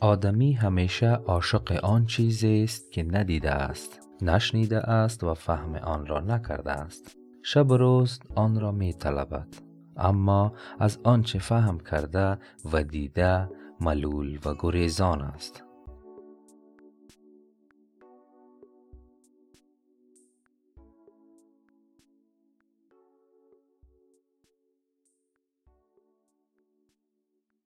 آدمی همیشه عاشق آن چیزی است که ندیده است نشنیده است و فهم آن را نکرده است. شب و روز آن را می طلبد اما از آنچه فهم کرده و دیده ملول و گریزان است.